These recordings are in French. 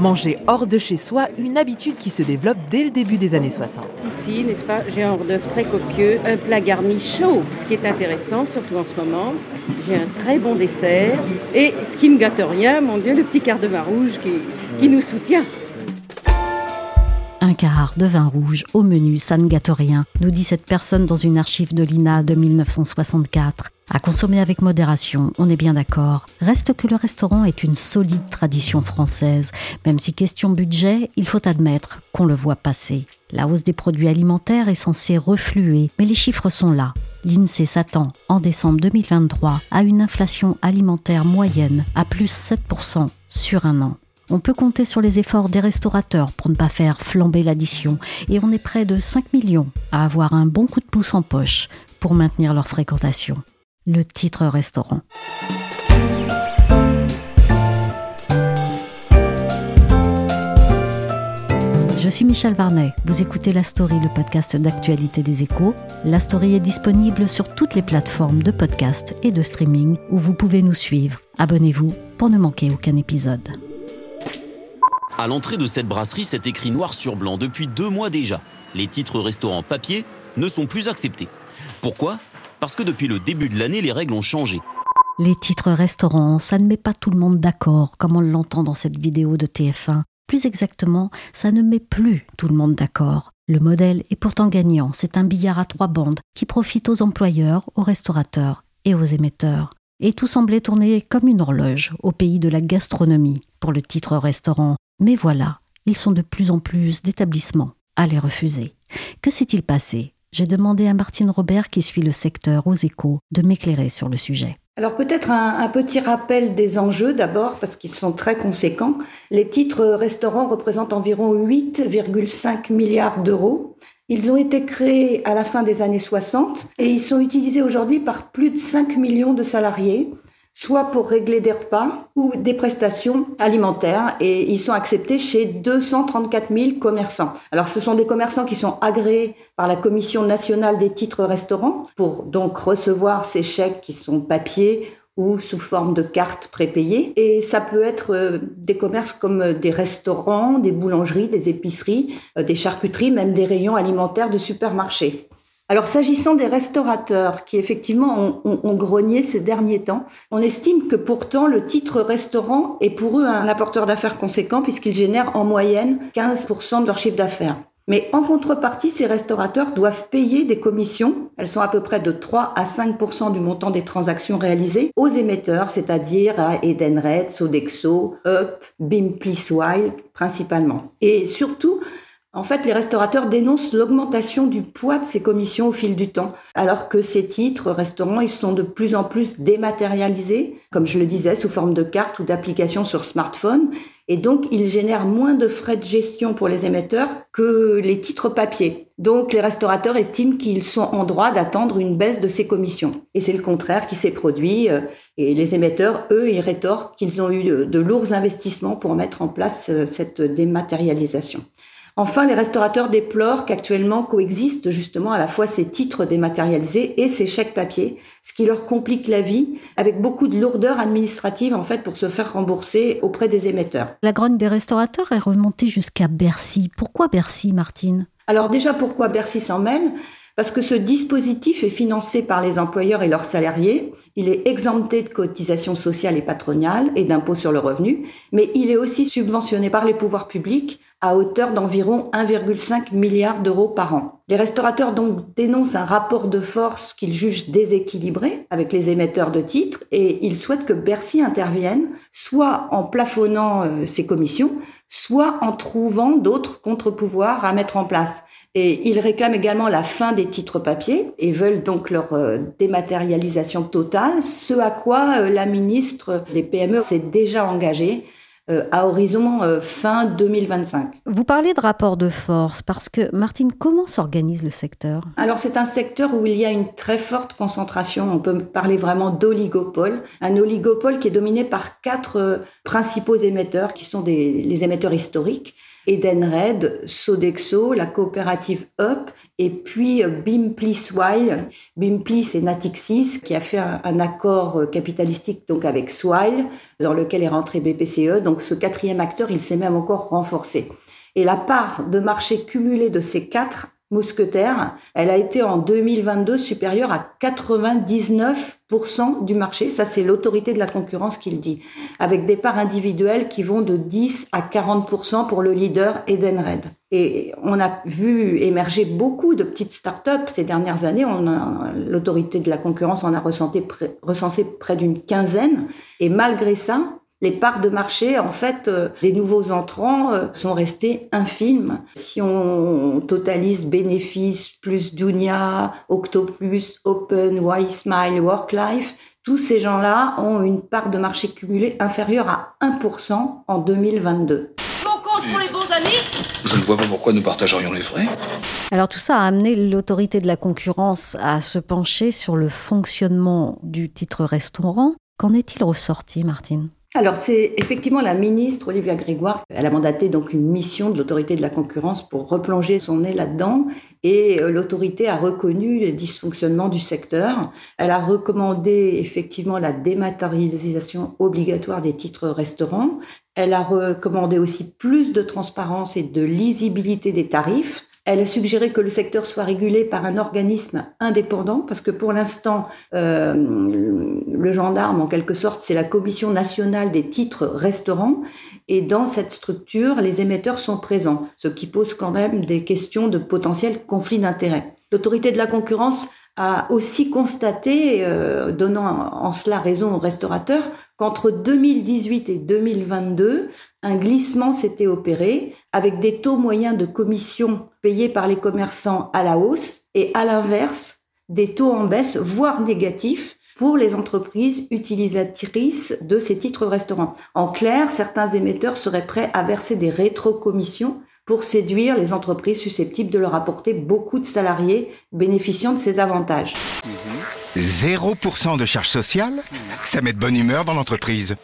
Manger hors de chez soi, une habitude qui se développe dès le début des années 60. Ici, n'est-ce pas, j'ai un hors d'œuvre très copieux, un plat garni chaud. Ce qui est intéressant, surtout en ce moment, j'ai un très bon dessert. Et ce qui ne gâte rien, mon Dieu, le petit quart de vin rouge qui, qui nous soutient. Un quart de vin rouge au menu, ça ne gâte rien, nous dit cette personne dans une archive de l'INA de 1964. À consommer avec modération, on est bien d'accord. Reste que le restaurant est une solide tradition française. Même si question budget, il faut admettre qu'on le voit passer. La hausse des produits alimentaires est censée refluer, mais les chiffres sont là. L'INSEE s'attend, en décembre 2023, à une inflation alimentaire moyenne à plus 7% sur un an. On peut compter sur les efforts des restaurateurs pour ne pas faire flamber l'addition et on est près de 5 millions à avoir un bon coup de pouce en poche pour maintenir leur fréquentation. Le titre restaurant. Je suis Michel Varnet. Vous écoutez La Story, le podcast d'actualité des échos. La Story est disponible sur toutes les plateformes de podcast et de streaming où vous pouvez nous suivre. Abonnez-vous pour ne manquer aucun épisode. À l'entrée de cette brasserie, c'est écrit noir sur blanc depuis deux mois déjà. Les titres restaurants papier ne sont plus acceptés. Pourquoi? Parce que depuis le début de l'année, les règles ont changé. Les titres restaurants, ça ne met pas tout le monde d'accord, comme on l'entend dans cette vidéo de TF1. Plus exactement, ça ne met plus tout le monde d'accord. Le modèle est pourtant gagnant, c'est un billard à trois bandes qui profite aux employeurs, aux restaurateurs et aux émetteurs. Et tout semblait tourner comme une horloge au pays de la gastronomie pour le titre restaurant. Mais voilà, ils sont de plus en plus d'établissements à les refuser. Que s'est-il passé? J'ai demandé à Martine Robert, qui suit le secteur aux échos, de m'éclairer sur le sujet. Alors peut-être un, petit rappel des enjeux d'abord, parce qu'ils sont très conséquents. Les titres restaurants représentent environ 8,5 milliards d'euros. Ils ont été créés à la fin des années 60 et ils sont utilisés aujourd'hui par plus de 5 millions de salariés, soit pour régler des repas ou des prestations alimentaires et ils sont acceptés chez 234 000 commerçants. Alors ce sont des commerçants qui sont agréés par la Commission nationale des titres restaurants pour donc recevoir ces chèques qui sont papier ou sous forme de cartes prépayées. Et ça peut être euh, des commerces comme des restaurants, des boulangeries, des épiceries, euh, des charcuteries, même des rayons alimentaires de supermarchés. Alors s'agissant des restaurateurs qui effectivement ont, grogné ces derniers temps, on estime que pourtant le titre restaurant est pour eux un apporteur d'affaires conséquent puisqu'il génère en moyenne 15% de leur chiffre d'affaires. Mais en contrepartie, ces restaurateurs doivent payer des commissions, elles sont à peu près de 3 à 5 du montant des transactions réalisées, aux émetteurs, c'est-à-dire à Edenred, Sodexo, Up, Wild principalement. Et surtout, en fait, les restaurateurs dénoncent l'augmentation du poids de ces commissions au fil du temps, alors que ces titres restaurants, ils sont de plus en plus dématérialisés, comme je le disais, sous forme de cartes ou d'applications sur smartphone, et donc ils génèrent moins de frais de gestion pour les émetteurs que les titres papier. Donc les restaurateurs estiment qu'ils sont en droit d'attendre une baisse de ces commissions. Et c'est le contraire qui s'est produit, euh, et les émetteurs, eux, ils rétorquent qu'ils ont eu de lourds investissements pour mettre en place euh, cette dématérialisation. Enfin, les restaurateurs déplorent qu'actuellement coexistent justement à la fois ces titres dématérialisés et ces chèques papier, ce qui leur complique la vie avec beaucoup de lourdeur administrative en fait pour se faire rembourser auprès des émetteurs. La grogne des restaurateurs est remontée jusqu'à Bercy. Pourquoi Bercy, Martine? Alors déjà, pourquoi Bercy s'en mêle? Parce que ce dispositif est financé par les employeurs et leurs salariés, il est exempté de cotisations sociales et patronales et d'impôts sur le revenu, mais il est aussi subventionné par les pouvoirs publics à hauteur d'environ 1,5 milliard d'euros par an. Les restaurateurs donc dénoncent un rapport de force qu'ils jugent déséquilibré avec les émetteurs de titres et ils souhaitent que Bercy intervienne soit en plafonnant euh, ses commissions, soit en trouvant d'autres contre-pouvoirs à mettre en place. Et ils réclament également la fin des titres papier et veulent donc leur euh, dématérialisation totale, ce à quoi euh, la ministre des PME s'est déjà engagée à horizon fin 2025. Vous parlez de rapport de force parce que, Martine, comment s'organise le secteur? Alors c'est un secteur où il y a une très forte concentration, on peut parler vraiment d'oligopole, un oligopole qui est dominé par quatre principaux émetteurs qui sont des, les émetteurs historiques. Edenred, Sodexo, la coopérative Up, et puis euh, Bimpli Swile. Bimpli, c'est Natixis qui a fait un, accord euh, capitalistique donc avec Swile, dans lequel est rentré BPCE. Donc ce quatrième acteur, il s'est même encore renforcé. Et la part de marché cumulée de ces quatre mousquetaire, elle a été en 2022 supérieure à 99% du marché. Ça, c'est l'autorité de la concurrence qui le dit. Avec des parts individuelles qui vont de 10 à 40% pour le leader Edenred. Et on a vu émerger beaucoup de petites startups ces dernières années. l'autorité de la concurrence en a recensé près d'une quinzaine. Et malgré ça, les parts de marché, en fait, euh, des nouveaux entrants euh, sont restées infimes. Si on totalise bénéfices plus Dunia, Octopus, Open, Y-Smile, Worklife, tous ces gens-là ont une part de marché cumulée inférieure à 1% en 2022. compte pour les bons amis Je ne vois pas pourquoi nous partagerions les frais. Alors tout ça a amené l'autorité de la concurrence à se pencher sur le fonctionnement du titre restaurant. Qu'en est-il ressorti, Martine? Alors c'est effectivement la ministre Olivia Grégoire. Elle a mandaté donc une mission de l'autorité de la concurrence pour replonger son nez là-dedans et euh, l'autorité a reconnu les dysfonctionnements du secteur. Elle a recommandé effectivement la dématérialisation obligatoire des titres restaurants. Elle a recommandé aussi plus de transparence et de lisibilité des tarifs. Elle a suggéré que le secteur soit régulé par un organisme indépendant, parce que pour l'instant, euh, le gendarme, en quelque sorte, c'est la Commission nationale des titres restaurants. Et dans cette structure, les émetteurs sont présents, ce qui pose quand même des questions de potentiel conflit d'intérêts. L'autorité de la concurrence a aussi constaté, euh, donnant en cela raison aux restaurateurs, qu'entre 2018 et 2022, un glissement s'était opéré avec des taux moyens de commission payés par les commerçants à la hausse et à l'inverse, des taux en baisse, voire négatifs, pour les entreprises utilisatrices de ces titres restaurants. En clair, certains émetteurs seraient prêts à verser des rétrocommissions pour séduire les entreprises susceptibles de leur apporter beaucoup de salariés bénéficiant de ces avantages. 0% de charges sociales Ça met de bonne humeur dans l'entreprise.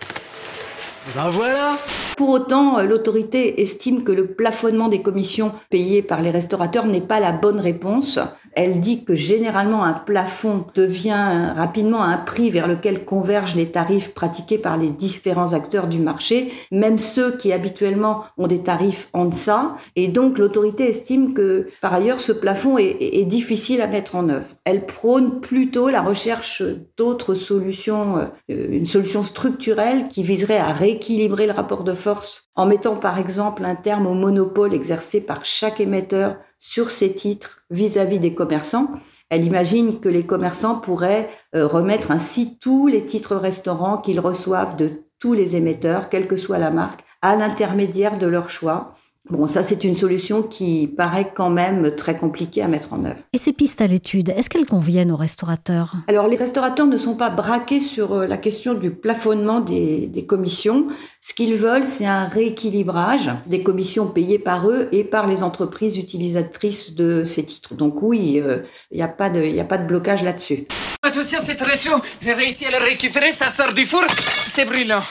Ben voilà Pour autant, euh, l'autorité estime que le plafonnement des commissions payées par les restaurateurs n'est pas la bonne réponse. Elle dit que généralement un plafond devient rapidement un prix vers lequel convergent les tarifs pratiqués par les différents acteurs du marché, même ceux qui habituellement ont des tarifs en deçà. Et donc l'autorité estime que par ailleurs ce plafond est, difficile à mettre en œuvre. Elle prône plutôt la recherche d'autres solutions, euh, une solution structurelle qui viserait à rééquilibrer le rapport de force en mettant par exemple un terme au monopole exercé par chaque émetteur sur ces titres vis-à-vis des commerçants. Elle imagine que les commerçants pourraient euh, remettre ainsi tous les titres restaurants qu'ils reçoivent de tous les émetteurs, quelle que soit la marque, à l'intermédiaire de leur choix. Bon, ça, c'est une solution qui paraît quand même très compliquée à mettre en œuvre. Et ces pistes à l'étude, est-ce qu'elles conviennent aux restaurateurs? Alors, les restaurateurs ne sont pas braqués sur euh, la question du plafonnement des, des commissions. Ce qu'ils veulent, c'est un rééquilibrage des commissions payées par eux et par les entreprises utilisatrices de ces titres. Donc oui, il euh, n'y a, pas de, a pas de blocage là-dessus. Attention, c'est très chaud. J'ai réussi à le récupérer, ça sort du four. C'est brûlant.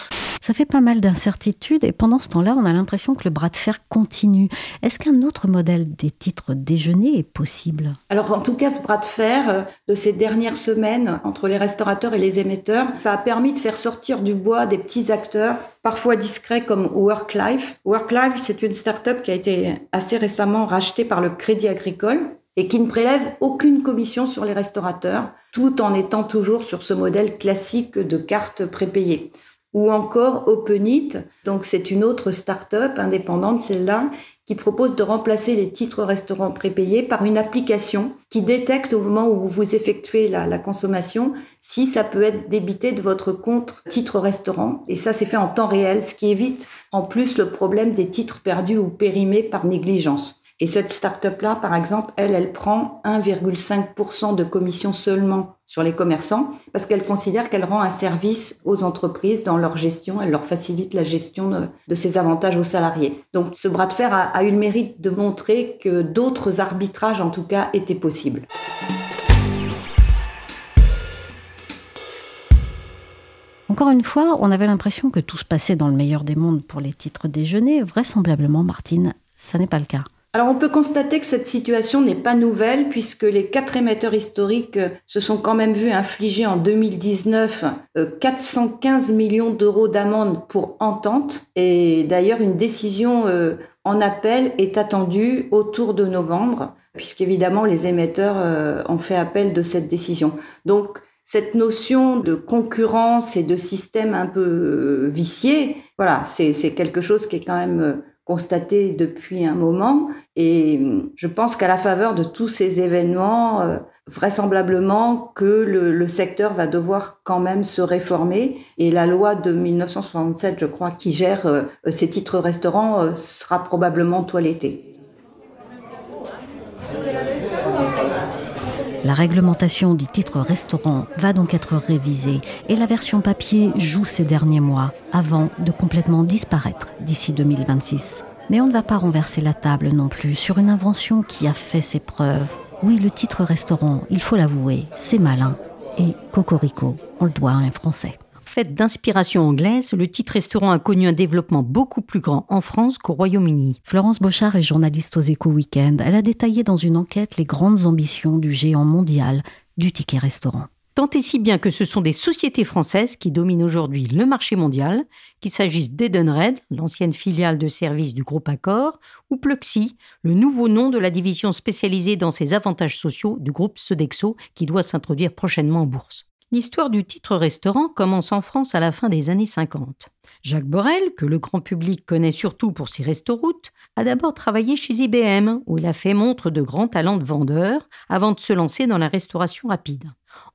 Ça fait pas mal d'incertitudes et pendant ce temps-là, on a l'impression que le bras de fer continue. Est-ce qu'un autre modèle des titres déjeuner est possible? Alors en tout cas, ce bras de fer euh, de ces dernières semaines entre les restaurateurs et les émetteurs, ça a permis de faire sortir du bois des petits acteurs parfois discrets comme WorkLife. WorkLife, c'est une start-up qui a été assez récemment rachetée par le Crédit Agricole et qui ne prélève aucune commission sur les restaurateurs, tout en étant toujours sur ce modèle classique de carte prépayée ou encore OpenIt. Donc c'est une autre start-up indépendante, celle-là, qui propose de remplacer les titres restaurants prépayés par une application qui détecte au moment où vous effectuez la, consommation si ça peut être débité de votre compte titre restaurant. Et ça, c'est fait en temps réel, ce qui évite en plus le problème des titres perdus ou périmés par négligence. Et cette start-up-là, par exemple, elle, elle prend 1,5% de commission seulement sur les commerçants parce qu'elle considère qu'elle rend un service aux entreprises dans leur gestion, elle leur facilite la gestion de, ces avantages aux salariés. Donc ce bras de fer a, a eu le mérite de montrer que d'autres arbitrages, en tout cas, étaient possibles. Encore une fois, on avait l'impression que tout se passait dans le meilleur des mondes pour les titres déjeuner. Vraisemblablement, Martine, ça n'est pas le cas. Alors on peut constater que cette situation n'est pas nouvelle puisque les quatre émetteurs historiques se sont quand même vus infliger en 2019 415 euh, millions d'euros d'amende pour entente et d'ailleurs une décision euh, en appel est attendue autour de novembre puisqu'évidemment les émetteurs euh, ont fait appel de cette décision. Donc cette notion de concurrence et de système un peu vicié, voilà, c'est quelque chose qui est quand même constaté depuis un moment. Et je pense qu'à la faveur de tous ces événements, euh, vraisemblablement que le, secteur va devoir quand même se réformer. Et la loi de 1967, je crois, qui gère euh, ces titres restaurants, euh, sera probablement toilettée. La réglementation du titre restaurant va donc être révisée et la version papier joue ces derniers mois avant de complètement disparaître d'ici 2026. Mais on ne va pas renverser la table non plus sur une invention qui a fait ses preuves. Oui, le titre restaurant, il faut l'avouer, c'est malin. Et Cocorico, on le doit à un Français fait d'inspiration anglaise, le titre restaurant a connu un développement beaucoup plus grand en France qu'au Royaume-Uni. Florence Bochard est journaliste aux Échos Weekend. Elle a détaillé dans une enquête les grandes ambitions du géant mondial du ticket restaurant. Tant et si bien que ce sont des sociétés françaises qui dominent aujourd'hui le marché mondial, qu'il s'agisse d'Edenred, l'ancienne filiale de service du groupe Accor, ou Pluxy, le nouveau nom de la division spécialisée dans ses avantages sociaux du groupe Sodexo qui doit s'introduire prochainement en bourse. L'histoire du titre restaurant commence en France à la fin des années 50. Jacques Borel, que le grand public connaît surtout pour ses restoroutes, a d'abord travaillé chez IBM, où il a fait montre de grands talents de vendeur avant de se lancer dans la restauration rapide.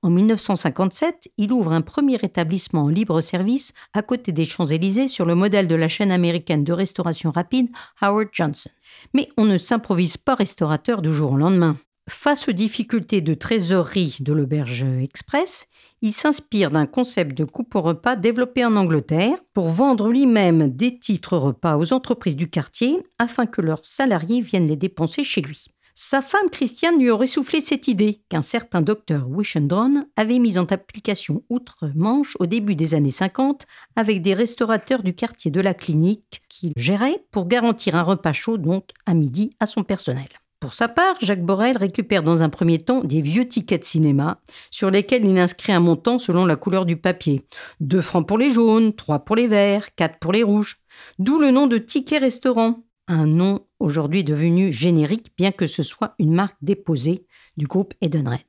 En 1957, il ouvre un premier établissement en libre service à côté des Champs-Élysées sur le modèle de la chaîne américaine de restauration rapide Howard Johnson. Mais on ne s'improvise pas restaurateur du jour au lendemain. Face aux difficultés de trésorerie de l'auberge express, il s'inspire d'un concept de coupe au repas développé en Angleterre pour vendre lui-même des titres repas aux entreprises du quartier afin que leurs salariés viennent les dépenser chez lui. Sa femme Christiane lui aurait soufflé cette idée qu'un certain docteur Wishendron avait mise en application outre-Manche au début des années 50 avec des restaurateurs du quartier de la clinique qu'il gérait pour garantir un repas chaud donc à midi à son personnel. Pour sa part, Jacques Borel récupère dans un premier temps des vieux tickets de cinéma sur lesquels il inscrit un montant selon la couleur du papier. 2 francs pour les jaunes, 3 pour les verts, 4 pour les rouges. D'où le nom de ticket restaurant, un nom aujourd'hui devenu générique bien que ce soit une marque déposée du groupe Edenred.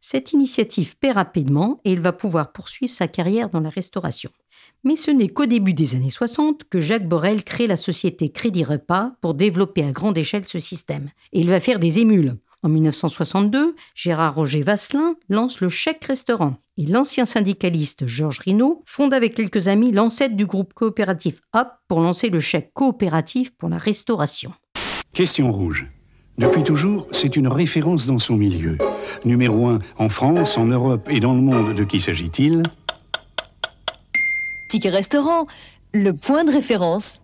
Cette initiative paie rapidement et il va pouvoir poursuivre sa carrière dans la restauration. Mais ce n'est qu'au début des années 60 que Jacques Borel crée la société Crédit Repas pour développer à grande échelle ce système. Et il va faire des émules. En 1962, Gérard Roger Vasselin lance le chèque restaurant. Et l'ancien syndicaliste Georges Rinaud fonde avec quelques amis l'ancêtre du groupe coopératif HOP pour lancer le chèque coopératif pour la restauration. Question rouge. Depuis toujours, c'est une référence dans son milieu. Numéro 1 en France, en Europe et dans le monde, de qui s'agit-il? Ticket restaurant, le point de référence.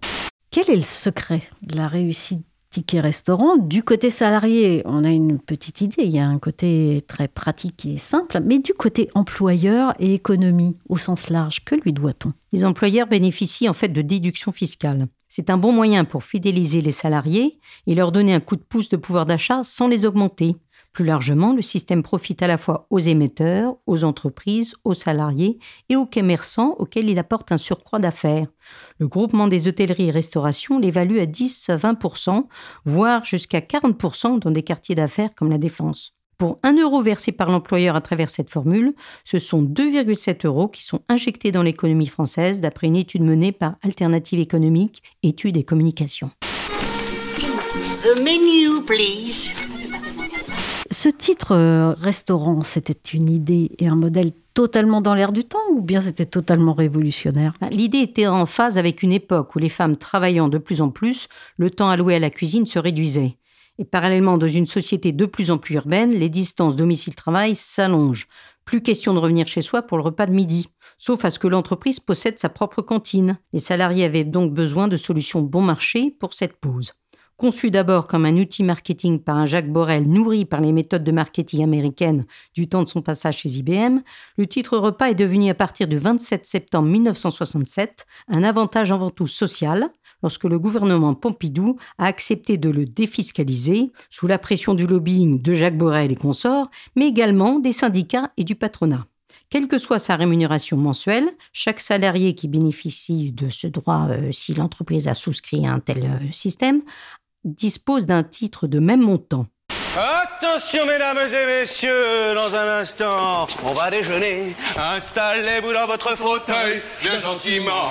Quel est le secret de la réussite Ticket restaurant Du côté salarié, on a une petite idée, il y a un côté très pratique et simple, mais du côté employeur et économie au sens large, que lui doit-on? Les employeurs bénéficient en fait de déductions fiscales. C'est un bon moyen pour fidéliser les salariés et leur donner un coup de pouce de pouvoir d'achat sans les augmenter. Plus largement, le système profite à la fois aux émetteurs, aux entreprises, aux salariés et aux commerçants auxquels il apporte un surcroît d'affaires. Le groupement des hôtelleries et restaurations l'évalue à 10 à 20% voire jusqu'à 40% dans des quartiers d'affaires comme la Défense. Pour 1 euro versé par l'employeur à travers cette formule, ce sont 2,7 euros qui sont injectés dans l'économie française d'après une étude menée par Alternative économique, études et communications. Ce titre euh, restaurant, c'était une idée et un modèle totalement dans l'air du temps ou bien c'était totalement révolutionnaire? Bah, L'idée était en phase avec une époque où les femmes travaillant de plus en plus, le temps alloué à la cuisine se réduisait. Et parallèlement, dans une société de plus en plus urbaine, les distances domicile-travail s'allongent. Plus question de revenir chez soi pour le repas de midi, sauf à ce que l'entreprise possède sa propre cantine. Les salariés avaient donc besoin de solutions bon marché pour cette pause. Conçu d'abord comme un outil marketing par un Jacques Borel nourri par les méthodes de marketing américaines du temps de son passage chez IBM, le titre repas est devenu à partir du 27 septembre 1967 un avantage avant tout social, lorsque le gouvernement Pompidou a accepté de le défiscaliser sous la pression du lobbying de Jacques Borel et consorts, mais également des syndicats et du patronat. Quelle que soit sa rémunération mensuelle, chaque salarié qui bénéficie de ce droit euh, si l'entreprise a souscrit à un tel euh, système dispose d'un titre de même montant. Attention mesdames et messieurs, dans un instant, on va déjeuner. Installez-vous dans votre fauteuil, bien gentiment.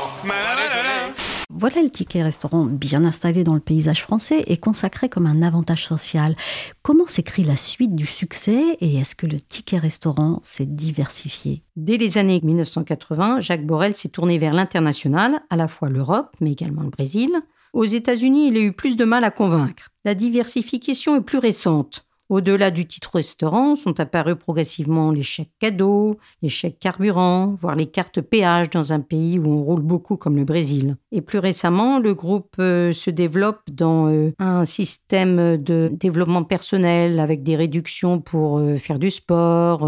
Voilà le ticket restaurant bien installé dans le paysage français et consacré comme un avantage social. Comment s'écrit la suite du succès et est-ce que le ticket restaurant s'est diversifié? Dès les années 1980, Jacques Borel s'est tourné vers l'international, à la fois l'Europe mais également le Brésil. Aux États-Unis, il a eu plus de mal à convaincre. La diversification est plus récente. Au-delà du titre restaurant sont apparus progressivement les chèques cadeaux, les chèques carburant, voire les cartes péage dans un pays où on roule beaucoup comme le Brésil. Et plus récemment, le groupe euh, se développe dans euh, un système de développement personnel avec des réductions pour euh, faire du sport,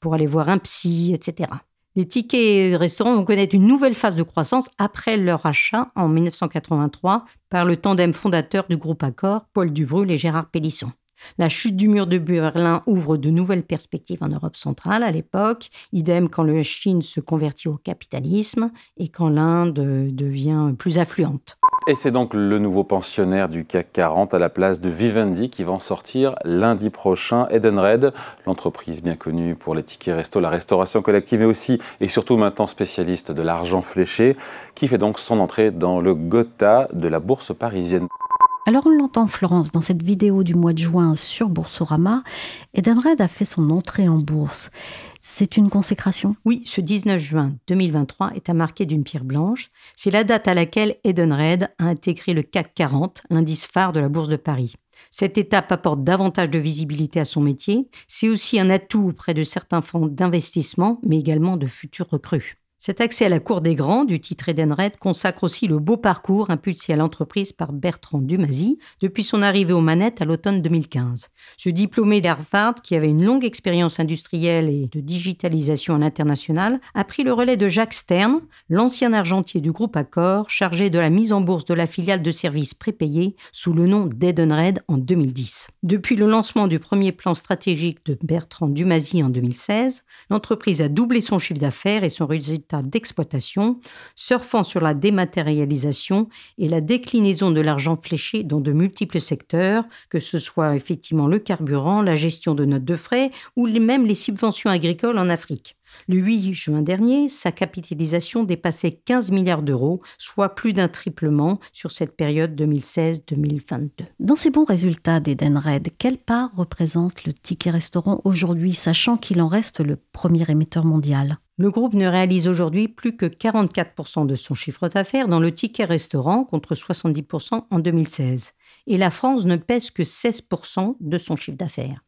pour aller voir un psy, etc. Les tickets restaurants vont connaître une nouvelle phase de croissance après leur achat en 1983 par le tandem fondateur du groupe Accor, Paul Dubrul et Gérard Pélisson. La chute du mur de Berlin ouvre de nouvelles perspectives en Europe centrale à l'époque, idem quand la Chine se convertit au capitalisme et quand l'Inde devient plus affluente. Et c'est donc le nouveau pensionnaire du CAC 40 à la place de Vivendi qui va en sortir lundi prochain. Edenred, l'entreprise bien connue pour les tickets resto, la restauration collective, mais aussi et surtout maintenant spécialiste de l'argent fléché, qui fait donc son entrée dans le Gotha de la bourse parisienne. Alors on l'entend Florence dans cette vidéo du mois de juin sur Boursorama, Edenred a fait son entrée en bourse. C'est une consécration? Oui, ce 19 juin 2023 est à marquer d'une pierre blanche. C'est la date à laquelle Edenred a intégré le CAC 40, l'indice phare de la Bourse de Paris. Cette étape apporte davantage de visibilité à son métier. C'est aussi un atout auprès de certains fonds d'investissement, mais également de futurs recrues. Cet accès à la cour des grands du titre Edenred consacre aussi le beau parcours impulsé à l'entreprise par Bertrand Dumazy depuis son arrivée aux manettes à l'automne 2015. Ce diplômé d'Harvard, qui avait une longue expérience industrielle et de digitalisation à l'international, a pris le relais de Jacques Stern, l'ancien argentier du groupe Accor, chargé de la mise en bourse de la filiale de services prépayés sous le nom d'Edenred en 2010. Depuis le lancement du premier plan stratégique de Bertrand Dumazy en 2016, l'entreprise a doublé son chiffre d'affaires et son résultat d'exploitation, surfant sur la dématérialisation et la déclinaison de l'argent fléché dans de multiples secteurs, que ce soit effectivement le carburant, la gestion de notes de frais ou même les subventions agricoles en Afrique. Le 8 juin dernier, sa capitalisation dépassait 15 milliards d'euros, soit plus d'un triplement sur cette période 2016-2022. Dans ces bons résultats d'Edenred, quelle part représente le ticket restaurant aujourd'hui, sachant qu'il en reste le premier émetteur mondial? Le groupe ne réalise aujourd'hui plus que 44% de son chiffre d'affaires dans le ticket restaurant contre 70% en 2016. Et la France ne pèse que 16% de son chiffre d'affaires.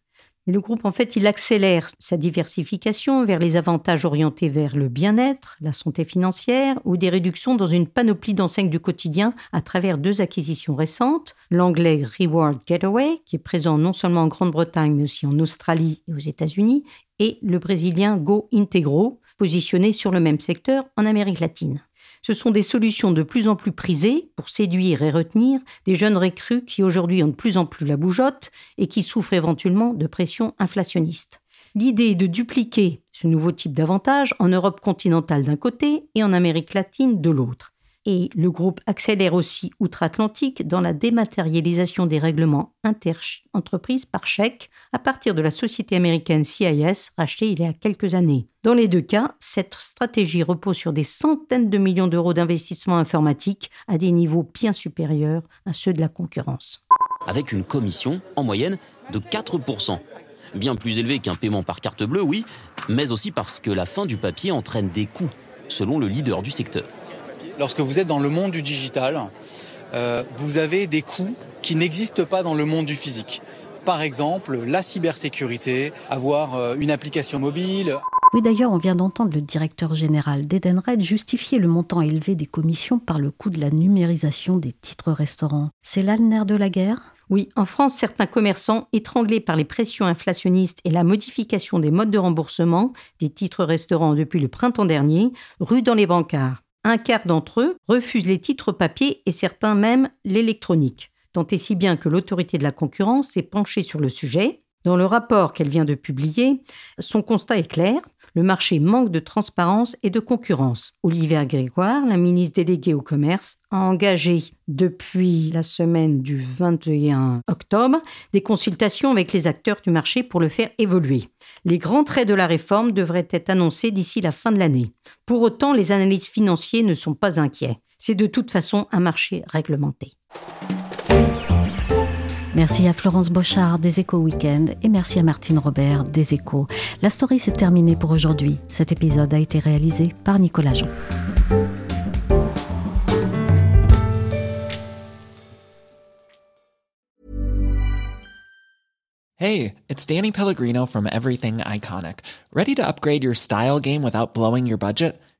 Le groupe, en fait, il accélère sa diversification vers les avantages orientés vers le bien-être, la santé financière ou des réductions dans une panoplie d'enseignes du quotidien à travers deux acquisitions récentes, l'anglais Reward Getaway, qui est présent non seulement en Grande-Bretagne mais aussi en Australie et aux États-Unis, et le brésilien Go Integro, positionné sur le même secteur en Amérique latine. Ce sont des solutions de plus en plus prisées pour séduire et retenir des jeunes recrues qui aujourd'hui ont de plus en plus la bougeotte et qui souffrent éventuellement de pression inflationniste. L'idée est de dupliquer ce nouveau type d'avantage en Europe continentale d'un côté et en Amérique latine de l'autre. Et le groupe accélère aussi outre-Atlantique dans la dématérialisation des règlements inter-entreprises par chèque à partir de la société américaine CIS rachetée il y a quelques années. Dans les deux cas, cette stratégie repose sur des centaines de millions d'euros d'investissement informatique à des niveaux bien supérieurs à ceux de la concurrence. Avec une commission, en moyenne, de 4%. Bien plus élevé qu'un paiement par carte bleue, oui, mais aussi parce que la fin du papier entraîne des coûts, selon le leader du secteur lorsque vous êtes dans le monde du digital, euh, vous avez des coûts qui n'existent pas dans le monde du physique. Par exemple, la cybersécurité, avoir euh, une application mobile. Oui, d'ailleurs, on vient d'entendre le directeur général d'Edenred justifier le montant élevé des commissions par le coût de la numérisation des titres restaurants. C'est là le nerf de la guerre? Oui, en France, certains commerçants, étranglés par les pressions inflationnistes et la modification des modes de remboursement des titres restaurants depuis le printemps dernier, ruent dans les bancards. Un quart d'entre eux refusent les titres papier et certains même l'électronique. Tant et si bien que l'autorité de la concurrence s'est penchée sur le sujet. Dans le rapport qu'elle vient de publier, son constat est clair le marché manque de transparence et de concurrence. Olivier Grégoire, la ministre déléguée au commerce, a engagé depuis la semaine du 21 octobre des consultations avec les acteurs du marché pour le faire évoluer. Les grands traits de la réforme devraient être annoncés d'ici la fin de l'année. Pour autant, les analystes financiers ne sont pas inquiets. C'est de toute façon un marché réglementé. Merci à Florence Bochard des Échos Weekend et merci à Martine Robert des Échos. La story s'est terminée pour aujourd'hui. Cet épisode a été réalisé par Nicolas Jean. Hey, it's Danny Pellegrino from Everything Iconic. Ready to upgrade your style game without blowing your budget?